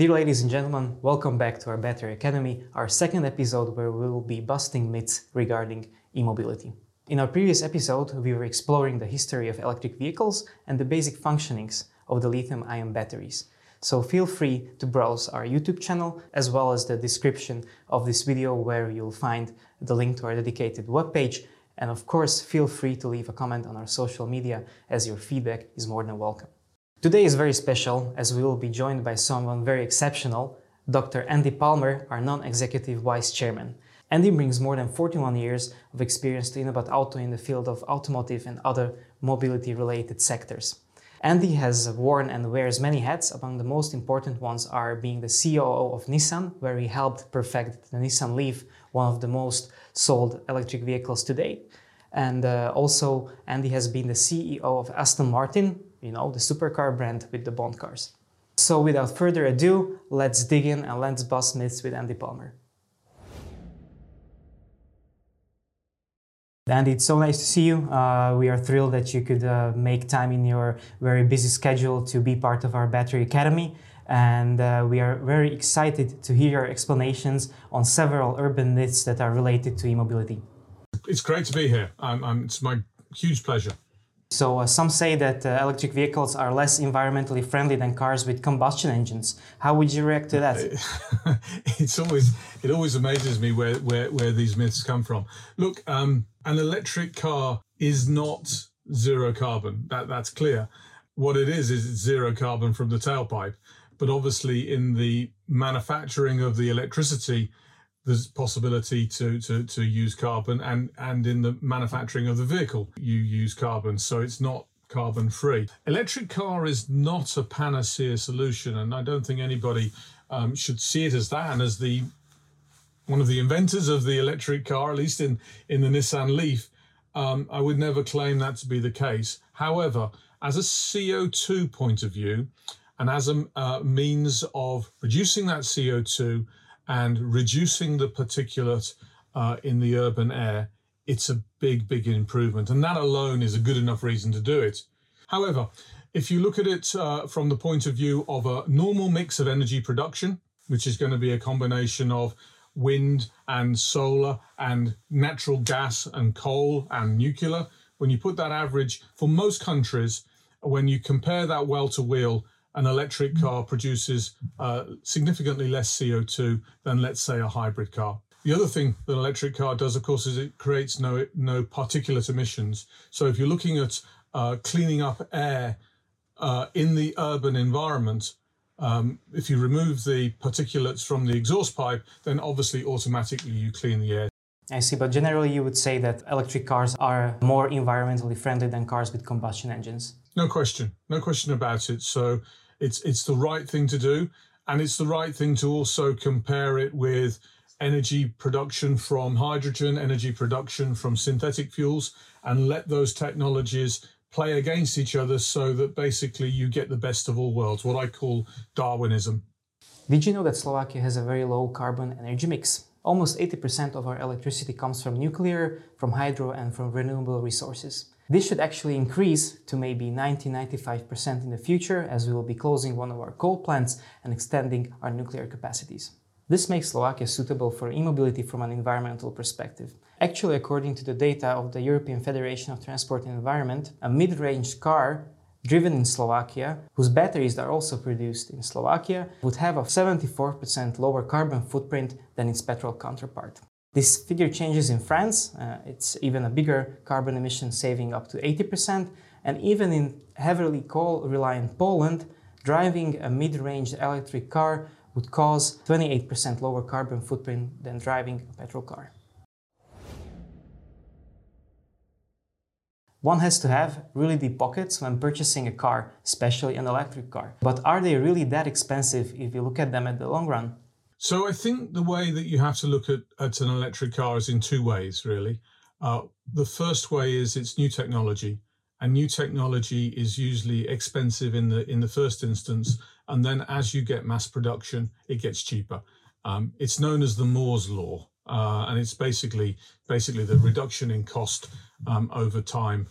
Dear ladies and gentlemen, welcome back to our Battery Academy, our second episode where we will be busting myths regarding e-mobility. In our previous episode, we were exploring the history of electric vehicles and the basic functionings of the lithium-ion batteries. So feel free to browse our YouTube channel as well as the description of this video where you'll find the link to our dedicated webpage. And of course, feel free to leave a comment on our social media as your feedback is more than welcome. Today is very special as we will be joined by someone very exceptional, Dr. Andy Palmer, our non-executive vice chairman. Andy brings more than 41 years of experience to InoBat Auto in the field of automotive and other mobility-related sectors. Andy has worn and wears many hats. Among the most important ones are being the COO of Nissan, where he helped perfect the Nissan Leaf, one of the most sold electric vehicles today. And uh, also, Andy has been the CEO of Aston Martin, you know, the supercar brand with the Bond cars. So without further ado, let's dig in and let's bust myths with Andy Palmer. Andy, it's so nice to see you. Uh, we are thrilled that you could uh, make time in your very busy schedule to be part of our Battery Academy. And uh, we are very excited to hear your explanations on several urban myths that are related to e-mobility. It's great to be here. I'm, it's my huge pleasure. So uh, some say that uh, electric vehicles are less environmentally friendly than cars with combustion engines. How would you react to that? it's always it always amazes me where where, where these myths come from. Look, um, an electric car is not zero carbon. That that's clear. What it is is it's zero carbon from the tailpipe. But obviously, in the manufacturing of the electricity, there's possibility to, to, to use carbon and, and in the manufacturing of the vehicle, you use carbon. So it's not carbon free. Electric car is not a panacea solution. And I don't think anybody um, should see it as that. And as the one of the inventors of the electric car, at least in, in the Nissan Leaf, um, I would never claim that to be the case. However, as a CO2 point of view, and as a uh, means of reducing that CO2 and reducing the particulate uh, in the urban air, it's a big, big improvement. And that alone is a good enough reason to do it. However, if you look at it uh, from the point of view of a normal mix of energy production, which is going to be a combination of wind and solar and natural gas and coal and nuclear, when you put that average for most countries, when you compare that well to wheel, an electric car produces uh, significantly less CO2 than, let's say, a hybrid car. The other thing that an electric car does, of course, is it creates no no particulate emissions. So if you're looking at uh, cleaning up air uh, in the urban environment, um, if you remove the particulates from the exhaust pipe, then obviously automatically you clean the air. I see, but generally you would say that electric cars are more environmentally friendly than cars with combustion engines. No question, no question about it. So it's it's the right thing to do, and it's the right thing to also compare it with energy production from hydrogen, energy production from synthetic fuels, and let those technologies play against each other so that basically you get the best of all worlds, what I call Darwinism. Did you know that Slovakia has a very low carbon energy mix? Almost 80% of our electricity comes from nuclear, from hydro, and from renewable resources. This should actually increase to maybe 90-95% in the future as we will be closing one of our coal plants and extending our nuclear capacities. This makes Slovakia suitable for e-mobility from an environmental perspective. Actually, according to the data of the European Federation of Transport and Environment, a mid-range car driven in Slovakia, whose batteries are also produced in Slovakia, would have a 74% lower carbon footprint than its petrol counterpart. This figure changes in France. Uh, it's even a bigger carbon emission saving up to 80%. And even in heavily coal reliant Poland, driving a mid range electric car would cause 28% lower carbon footprint than driving a petrol car. One has to have really deep pockets when purchasing a car, especially an electric car. But are they really that expensive if you look at them at the long run? So I think the way that you have to look at, at an electric car is in two ways, really. Uh, the first way is it's new technology, and new technology is usually expensive in the in the first instance, and then as you get mass production, it gets cheaper. Um, it's known as the Moore's law, uh, and it's basically basically the reduction in cost um, over time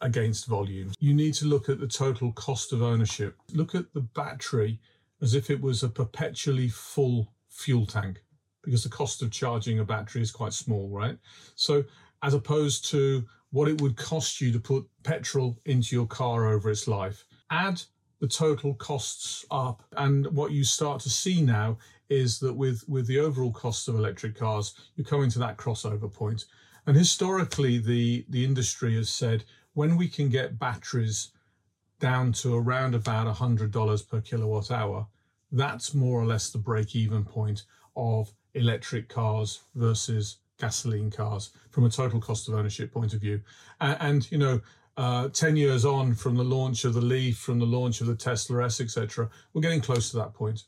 against volume. You need to look at the total cost of ownership. Look at the battery as if it was a perpetually full fuel tank because the cost of charging a battery is quite small, right? So, as opposed to what it would cost you to put petrol into your car over its life, add the total costs up. And what you start to see now is that with, with the overall cost of electric cars, you're coming to that crossover point. And historically, the, the industry has said when we can get batteries down to around about $100 per kilowatt hour, that's more or less the break even point of electric cars versus gasoline cars from a total cost of ownership point of view. And, and you know, uh, 10 years on from the launch of the Leaf, from the launch of the Tesla S, etc., we're getting close to that point.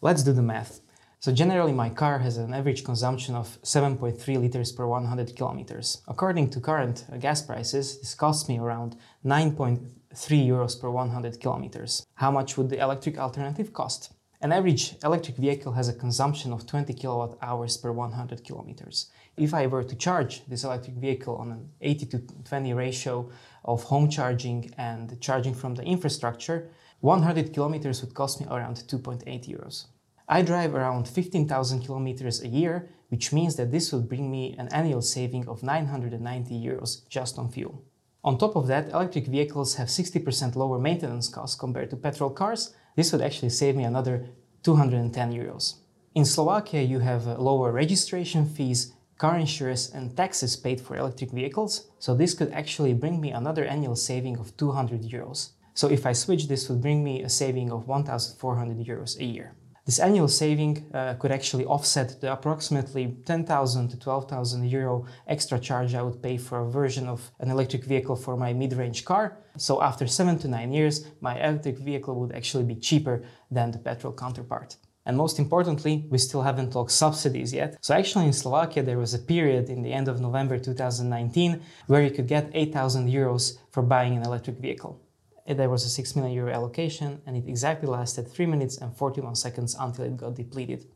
Let's do the math. So generally my car has an average consumption of 7.3 liters per 100 kilometers. According to current uh, gas prices, this costs me around 9.3 euros per 100 kilometers. How much would the electric alternative cost? An average electric vehicle has a consumption of 20 kilowatt hours per 100 kilometers. If I were to charge this electric vehicle on an 80 to 20 ratio of home charging and charging from the infrastructure, 100 kilometers would cost me around 2.8 euros. I drive around 15,000 kilometers a year, which means that this would bring me an annual saving of 990 euros just on fuel. On top of that, electric vehicles have 60% lower maintenance costs compared to petrol cars. This would actually save me another 210 euros. In Slovakia, you have uh, lower registration fees, car insurance, and taxes paid for electric vehicles, so this could actually bring me another annual saving of 200 euros. So if I switch, this would bring me a saving of 1,400 euros a year. This annual saving uh, could actually offset the approximately 10,000 to 12,000 euro extra charge I would pay for a version of an electric vehicle for my mid-range car. So after 7 to 9 years, my electric vehicle would actually be cheaper than the petrol counterpart. And most importantly, we still haven't talked subsidies yet. So actually in Slovakia, there was a period in the end of November 2019 where you could get 8,000 euros for buying an electric vehicle there was a 6 million euro allocation and it exactly lasted 3 minutes and 41 seconds until it got depleted.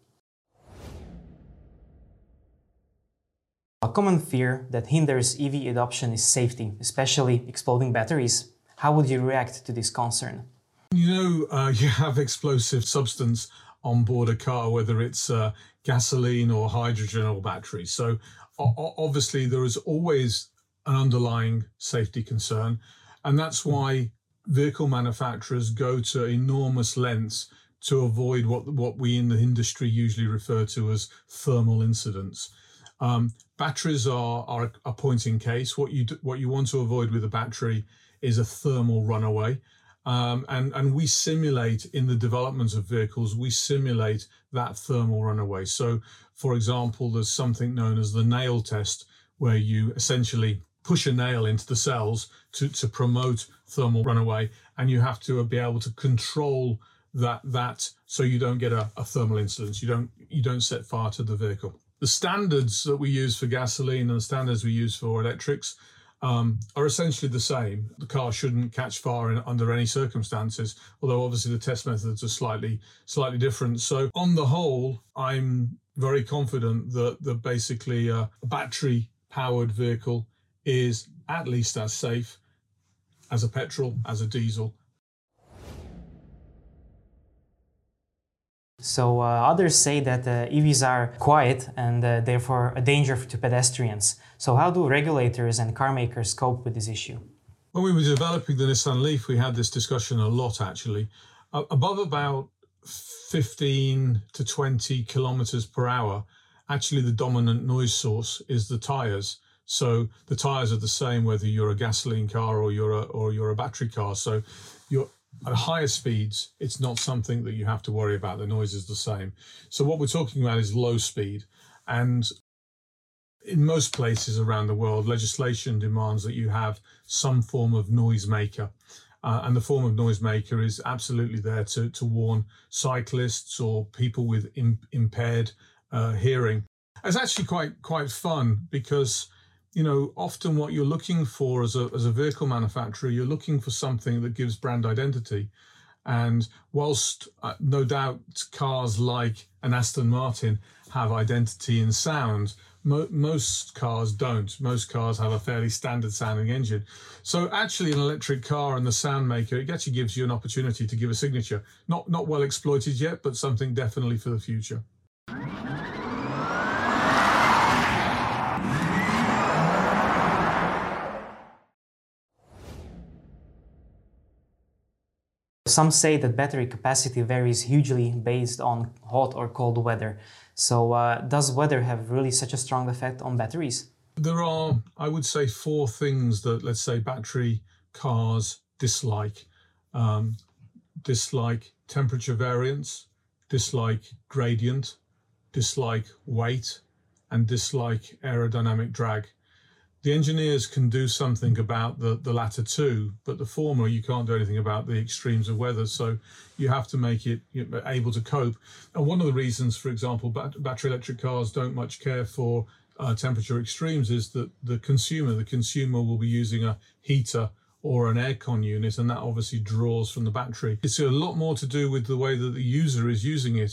A common fear that hinders EV adoption is safety, especially exploding batteries. How would you react to this concern? You know, uh, you have explosive substance on board a car, whether it's uh, gasoline or hydrogen or batteries. So, obviously, there is always an underlying safety concern. And that's why vehicle manufacturers go to enormous lengths to avoid what what we in the industry usually refer to as thermal incidents. Um, batteries are, are a point in case. What you do, what you want to avoid with a battery is a thermal runaway. Um, and and we simulate in the development of vehicles, we simulate that thermal runaway. So, for example, there's something known as the nail test, where you essentially push a nail into the cells to, to promote thermal runaway, and you have to be able to control that that so you don't get a, a thermal incident. You don't you don't set fire to the vehicle. The standards that we use for gasoline and the standards we use for electrics um, are essentially the same. The car shouldn't catch fire in, under any circumstances, although obviously the test methods are slightly slightly different. So on the whole, I'm very confident that that basically a battery powered vehicle is at least as safe as a petrol, as a diesel. So uh, others say that uh, EVs are quiet and uh, therefore a danger to pedestrians. So how do regulators and car makers cope with this issue? When we were developing the Nissan Leaf, we had this discussion a lot actually. above about 15 to 20 kilometers per hour, actually the dominant noise source is the tires. So the tires are the same whether you're a gasoline car or you're a or you're a battery car. So you're at higher speeds, it's not something that you have to worry about. The noise is the same. So what we're talking about is low speed. And in most places around the world, legislation demands that you have some form of noisemaker. Uh, and the form of noisemaker is absolutely there to, to warn cyclists or people with Im- impaired uh, hearing. It's actually quite quite fun because you know, often what you're looking for as a, as a vehicle manufacturer, you're looking for something that gives brand identity. And whilst uh, no doubt cars like an Aston Martin have identity in sound, Mo- most cars don't. Most cars have a fairly standard sounding engine. So actually, an electric car and the sound maker, it actually gives you an opportunity to give a signature. Not not well exploited yet, but something definitely for the future. Some say that battery capacity varies hugely based on hot or cold weather. So, uh, does weather have really such a strong effect on batteries? There are, I would say, four things that, let's say, battery cars dislike um, dislike temperature variance, dislike gradient, dislike weight, and dislike aerodynamic drag the engineers can do something about the, the latter two, but the former you can't do anything about the extremes of weather. So you have to make it able to cope. And one of the reasons, for example, bat- battery electric cars don't much care for uh, temperature extremes is that the consumer, the consumer will be using a heater or an aircon unit, and that obviously draws from the battery. It's a lot more to do with the way that the user is using it.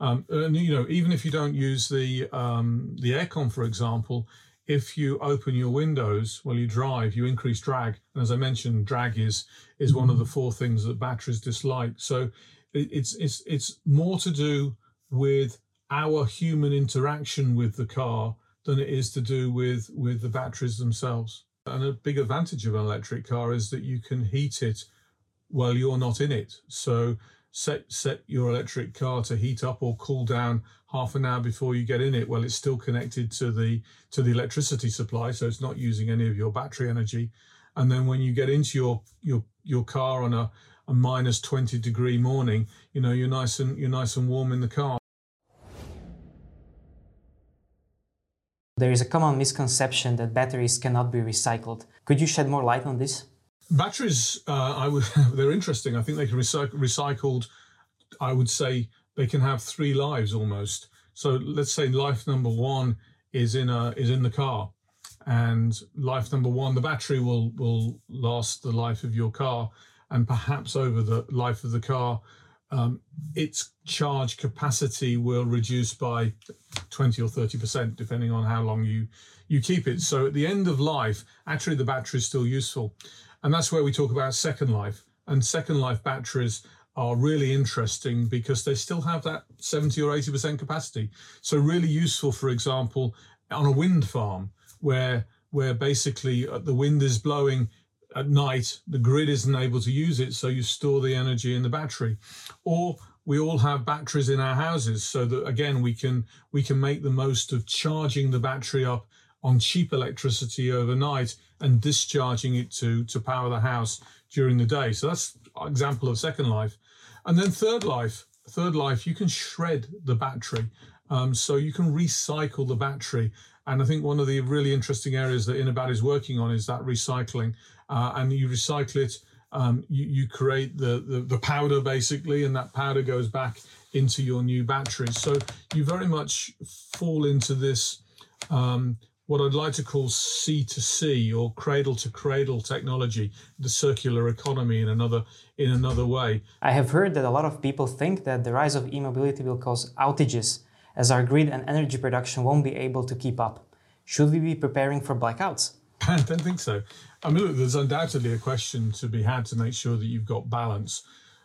Um, and you know, even if you don't use the um, the aircon, for example, if you open your windows while you drive, you increase drag. And as I mentioned, drag is is one of the mm-hmm. four things that batteries dislike. So it's it's it's more to do with our human interaction with the car than it is to do with with the batteries themselves. And a big advantage of an electric car is that you can heat it while you're not in it. So set set your electric car to heat up or cool down half an hour before you get in it. Well it's still connected to the to the electricity supply so it's not using any of your battery energy. And then when you get into your your your car on a, a minus 20 degree morning you know you're nice and you're nice and warm in the car. There is a common misconception that batteries cannot be recycled. Could you shed more light on this Batteries, uh, I would, they're interesting. I think they can recycle, recycled. I would say they can have three lives almost. So let's say life number one is in a is in the car, and life number one, the battery will will last the life of your car, and perhaps over the life of the car, um, its charge capacity will reduce by 20 or 30 percent, depending on how long you you keep it. So at the end of life, actually the battery is still useful. And that's where we talk about second life. And second life batteries are really interesting because they still have that 70 or 80% capacity. So really useful, for example, on a wind farm where where basically uh, the wind is blowing at night, the grid isn't able to use it, so you store the energy in the battery. Or we all have batteries in our houses so that again we can we can make the most of charging the battery up on cheap electricity overnight and discharging it to to power the house during the day. So that's an example of second life. And then third life, third life, you can shred the battery. Um, so you can recycle the battery. And I think one of the really interesting areas that InoBat is working on is that recycling. Uh, and you recycle it, um, you, you create the, the, the powder basically, and that powder goes back into your new batteries. So you very much fall into this um, what I'd like to call C2C or cradle to cradle technology, the circular economy in another in another way. I have heard that a lot of people think that the rise of e-mobility will cause outages as our grid and energy production won't be able to keep up. Should we be preparing for blackouts? I don't think so. I mean, look, there's undoubtedly a question to be had to make sure that you've got balance.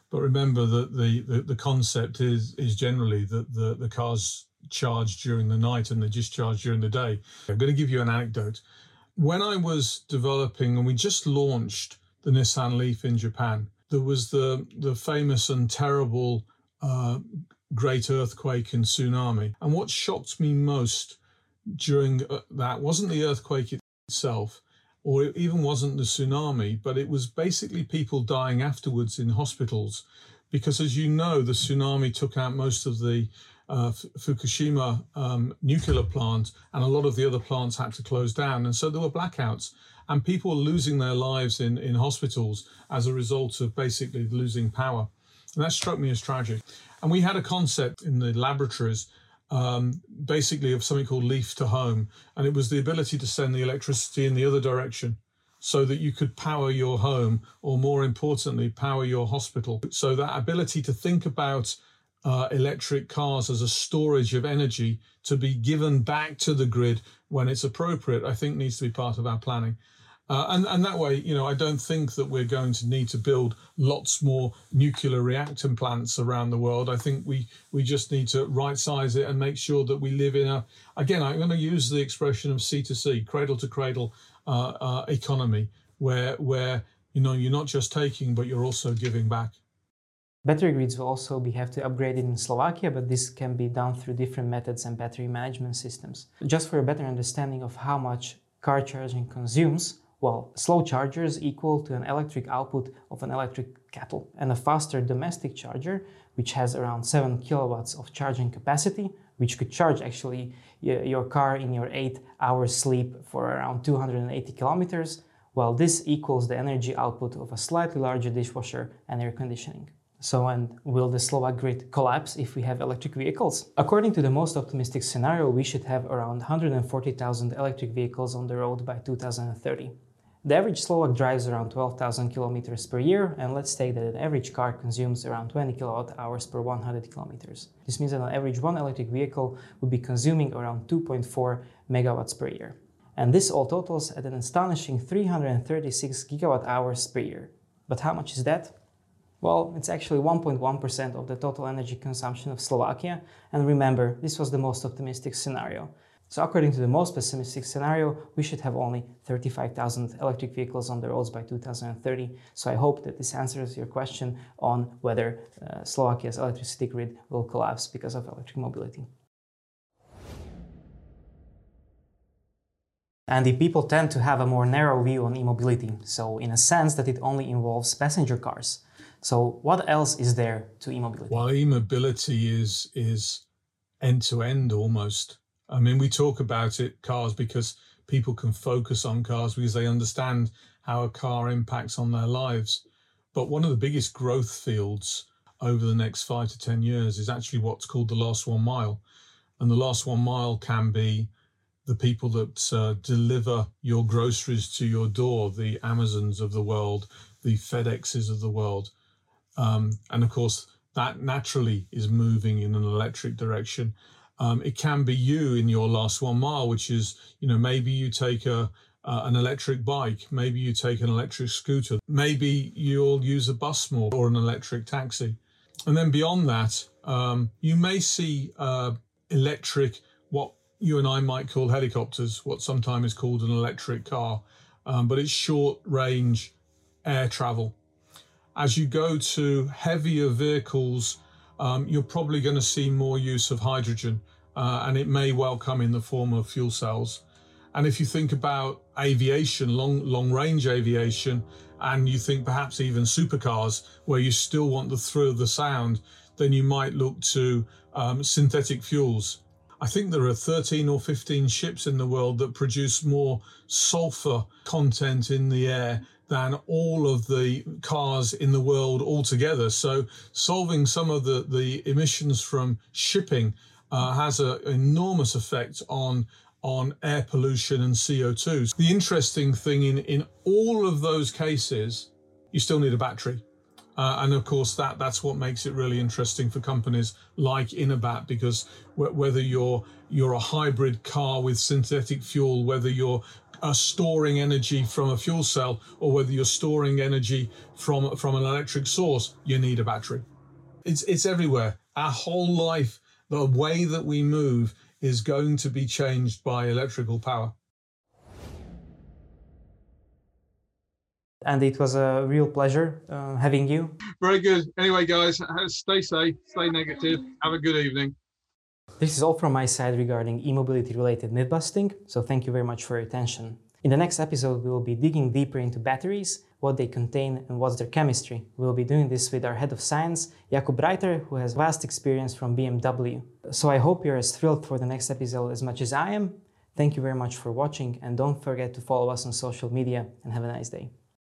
But remember that the, the, the concept is is generally that the, the cars charged during the night and they discharge during the day. I'm going to give you an anecdote. When I was developing, and we just launched the Nissan Leaf in Japan, there was the the famous and terrible uh, great earthquake and tsunami. And what shocked me most during uh, that wasn't the earthquake itself, or it even wasn't the tsunami, but it was basically people dying afterwards in hospitals. Because as you know, the tsunami took out most of the uh, Fukushima um, nuclear plant, and a lot of the other plants had to close down. And so there were blackouts, and people were losing their lives in, in hospitals as a result of basically losing power. And that struck me as tragic. And we had a concept in the laboratories um, basically of something called leaf to home, and it was the ability to send the electricity in the other direction so that you could power your home, or more importantly, power your hospital. So that ability to think about uh, electric cars as a storage of energy to be given back to the grid when it's appropriate, I think needs to be part of our planning. Uh, and, and that way, you know, I don't think that we're going to need to build lots more nuclear reactor plants around the world. I think we, we just need to right size it and make sure that we live in a, again, I'm going to use the expression of C2C, cradle to cradle uh, uh, economy, where, where, you know, you're not just taking, but you're also giving back. Battery grids will also be have to upgrade it in Slovakia, but this can be done through different methods and battery management systems. Just for a better understanding of how much car charging consumes, well, slow chargers equal to an electric output of an electric kettle, and a faster domestic charger, which has around 7 kilowatts of charging capacity, which could charge actually your car in your 8 hours sleep for around 280 kilometers, while this equals the energy output of a slightly larger dishwasher and air conditioning. So, and will the Slovak grid collapse if we have electric vehicles? According to the most optimistic scenario, we should have around 140,000 electric vehicles on the road by 2030. The average Slovak drives around 12,000 kilometers per year, and let's take that an average car consumes around 20 kilowatt hours per 100 kilometers. This means that on average one electric vehicle would be consuming around 2.4 megawatts per year. And this all totals at an astonishing 336 gigawatt hours per year. But how much is that? Well, it's actually 1.1% of the total energy consumption of Slovakia. And remember, this was the most optimistic scenario. So according to the most pessimistic scenario, we should have only 35,000 electric vehicles on the roads by 2030. So I hope that this answers your question on whether uh, Slovakia's electricity grid will collapse because of electric mobility. And the people tend to have a more narrow view on e-mobility, so in a sense that it only involves passenger cars. So what else is there to e-mobility? Well, e-mobility is is end to end almost. I mean, we talk about it, cars, because people can focus on cars because they understand how a car impacts on their lives. But one of the biggest growth fields over the next five to 10 years is actually what's called the last one mile. And the last one mile can be the people that uh, deliver your groceries to your door, the Amazons of the world, the FedExes of the world. Um, and of course, that naturally is moving in an electric direction. Um, it can be you in your last one mile, which is, you know, maybe you take a, uh, an electric bike, maybe you take an electric scooter, maybe you'll use a bus more or an electric taxi. And then beyond that, um, you may see uh, electric, what you and I might call helicopters, what sometimes is called an electric car, um, but it's short range air travel. As you go to heavier vehicles, um, you're probably going to see more use of hydrogen, uh, and it may well come in the form of fuel cells. And if you think about aviation, long long range aviation, and you think perhaps even supercars, where you still want the thrill of the sound, then you might look to um, synthetic fuels. I think there are 13 or 15 ships in the world that produce more sulfur content in the air than all of the cars in the world altogether. So solving some of the, the emissions from shipping uh, has an enormous effect on on air pollution and CO2. The interesting thing in, in all of those cases, you still need a battery. Uh, and of course, that that's what makes it really interesting for companies like InoBat, because w- whether you're you're a hybrid car with synthetic fuel, whether you're uh, storing energy from a fuel cell or whether you're storing energy from from an electric source, you need a battery. It's it's everywhere. Our whole life, the way that we move is going to be changed by electrical power. And it was a real pleasure uh, having you. Very good. Anyway, guys, stay safe, stay negative. Have a good evening. This is all from my side regarding e-mobility related myth busting, so thank you very much for your attention. In the next episode, we will be digging deeper into batteries, what they contain and what's their chemistry. We will be doing this with our head of science, Jakub Reiter, who has vast experience from BMW. So I hope you're as thrilled for the next episode as much as I am. Thank you very much for watching and don't forget to follow us on social media and have a nice day.